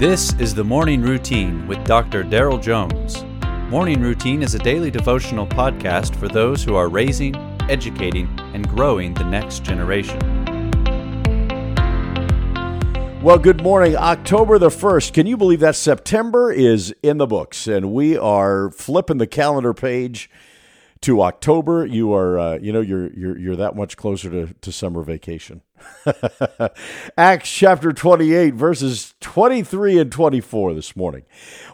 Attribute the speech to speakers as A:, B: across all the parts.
A: This is the Morning Routine with Dr. Daryl Jones. Morning Routine is a daily devotional podcast for those who are raising, educating, and growing the next generation.
B: Well, good morning. October the 1st. Can you believe that September is in the books and we are flipping the calendar page to October? You are uh, you know you're you're you're that much closer to to summer vacation. Acts chapter 28, verses 23 and 24 this morning.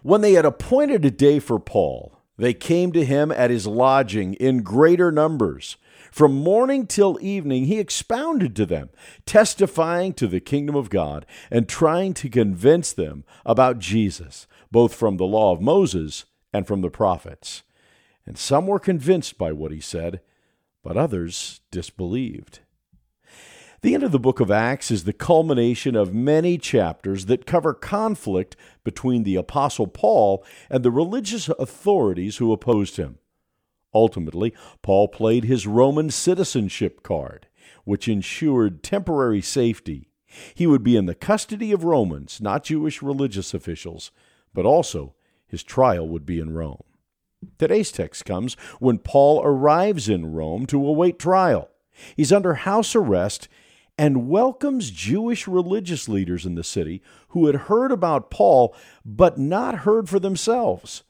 B: When they had appointed a day for Paul, they came to him at his lodging in greater numbers. From morning till evening, he expounded to them, testifying to the kingdom of God and trying to convince them about Jesus, both from the law of Moses and from the prophets. And some were convinced by what he said, but others disbelieved. The end of the book of Acts is the culmination of many chapters that cover conflict between the Apostle Paul and the religious authorities who opposed him. Ultimately, Paul played his Roman citizenship card, which ensured temporary safety. He would be in the custody of Romans, not Jewish religious officials, but also his trial would be in Rome. Today's text comes when Paul arrives in Rome to await trial. He's under house arrest and welcomes Jewish religious leaders in the city who had heard about Paul but not heard for themselves.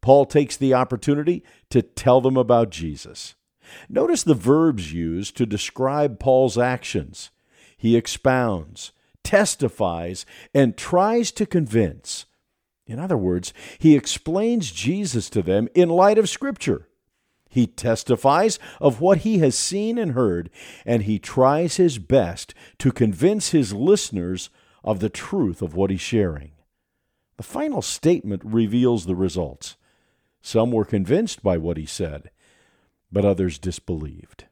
B: Paul takes the opportunity to tell them about Jesus. Notice the verbs used to describe Paul's actions. He expounds, testifies, and tries to convince. In other words, he explains Jesus to them in light of Scripture. He testifies of what he has seen and heard, and he tries his best to convince his listeners of the truth of what he's sharing. The final statement reveals the results. Some were convinced by what he said, but others disbelieved.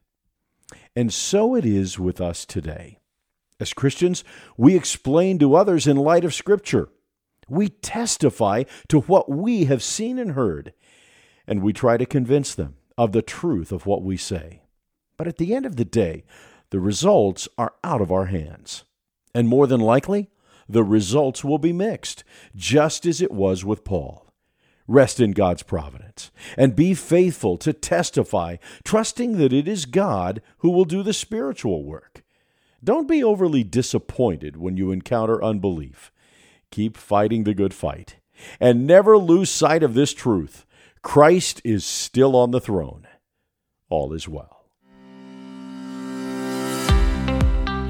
B: And so it is with us today. As Christians, we explain to others in light of Scripture. We testify to what we have seen and heard, and we try to convince them of the truth of what we say. But at the end of the day, the results are out of our hands. And more than likely, the results will be mixed, just as it was with Paul. Rest in God's providence and be faithful to testify, trusting that it is God who will do the spiritual work. Don't be overly disappointed when you encounter unbelief. Keep fighting the good fight and never lose sight of this truth Christ is still on the throne. All is well.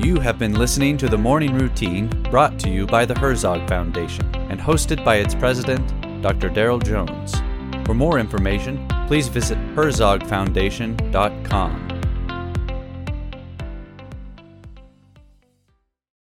A: You have been listening to the Morning Routine brought to you by the Herzog Foundation and hosted by its president, Dr. Daryl Jones. For more information, please visit herzogfoundation.com.